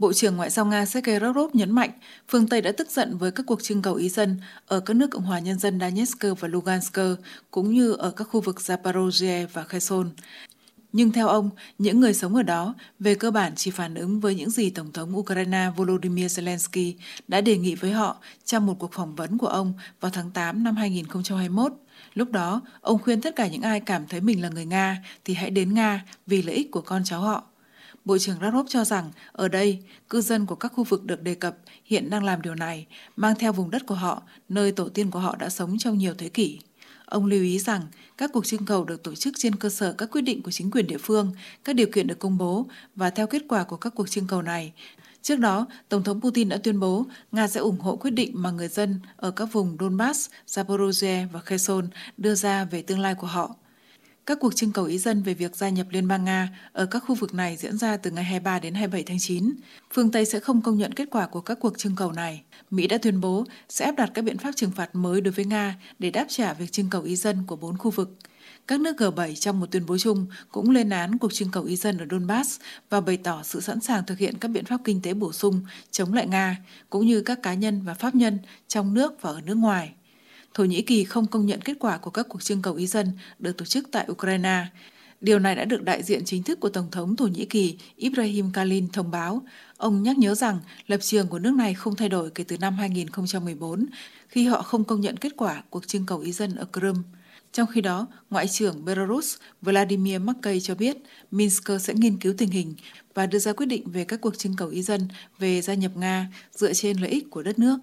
Bộ trưởng Ngoại giao Nga Sergei Lavrov nhấn mạnh phương Tây đã tức giận với các cuộc trưng cầu ý dân ở các nước Cộng hòa Nhân dân Donetsk và Lugansk, cũng như ở các khu vực Zaporozhye và Kherson. Nhưng theo ông, những người sống ở đó về cơ bản chỉ phản ứng với những gì Tổng thống Ukraine Volodymyr Zelensky đã đề nghị với họ trong một cuộc phỏng vấn của ông vào tháng 8 năm 2021. Lúc đó, ông khuyên tất cả những ai cảm thấy mình là người Nga thì hãy đến Nga vì lợi ích của con cháu họ. Bộ trưởng Lavrov cho rằng ở đây, cư dân của các khu vực được đề cập hiện đang làm điều này, mang theo vùng đất của họ, nơi tổ tiên của họ đã sống trong nhiều thế kỷ. Ông lưu ý rằng các cuộc trưng cầu được tổ chức trên cơ sở các quyết định của chính quyền địa phương, các điều kiện được công bố và theo kết quả của các cuộc trưng cầu này. Trước đó, Tổng thống Putin đã tuyên bố Nga sẽ ủng hộ quyết định mà người dân ở các vùng Donbass, Zaporozhye và Kherson đưa ra về tương lai của họ. Các cuộc trưng cầu ý dân về việc gia nhập Liên bang Nga ở các khu vực này diễn ra từ ngày 23 đến 27 tháng 9. Phương Tây sẽ không công nhận kết quả của các cuộc trưng cầu này. Mỹ đã tuyên bố sẽ áp đặt các biện pháp trừng phạt mới đối với Nga để đáp trả việc trưng cầu ý dân của bốn khu vực. Các nước G7 trong một tuyên bố chung cũng lên án cuộc trưng cầu ý dân ở Donbass và bày tỏ sự sẵn sàng thực hiện các biện pháp kinh tế bổ sung chống lại Nga, cũng như các cá nhân và pháp nhân trong nước và ở nước ngoài. Thổ Nhĩ Kỳ không công nhận kết quả của các cuộc trưng cầu ý dân được tổ chức tại Ukraine. Điều này đã được đại diện chính thức của Tổng thống Thổ Nhĩ Kỳ Ibrahim Kalin thông báo. Ông nhắc nhớ rằng lập trường của nước này không thay đổi kể từ năm 2014 khi họ không công nhận kết quả cuộc trưng cầu ý dân ở Crimea. Trong khi đó, Ngoại trưởng Belarus Vladimir Makkey cho biết Minsk sẽ nghiên cứu tình hình và đưa ra quyết định về các cuộc trưng cầu ý dân về gia nhập Nga dựa trên lợi ích của đất nước.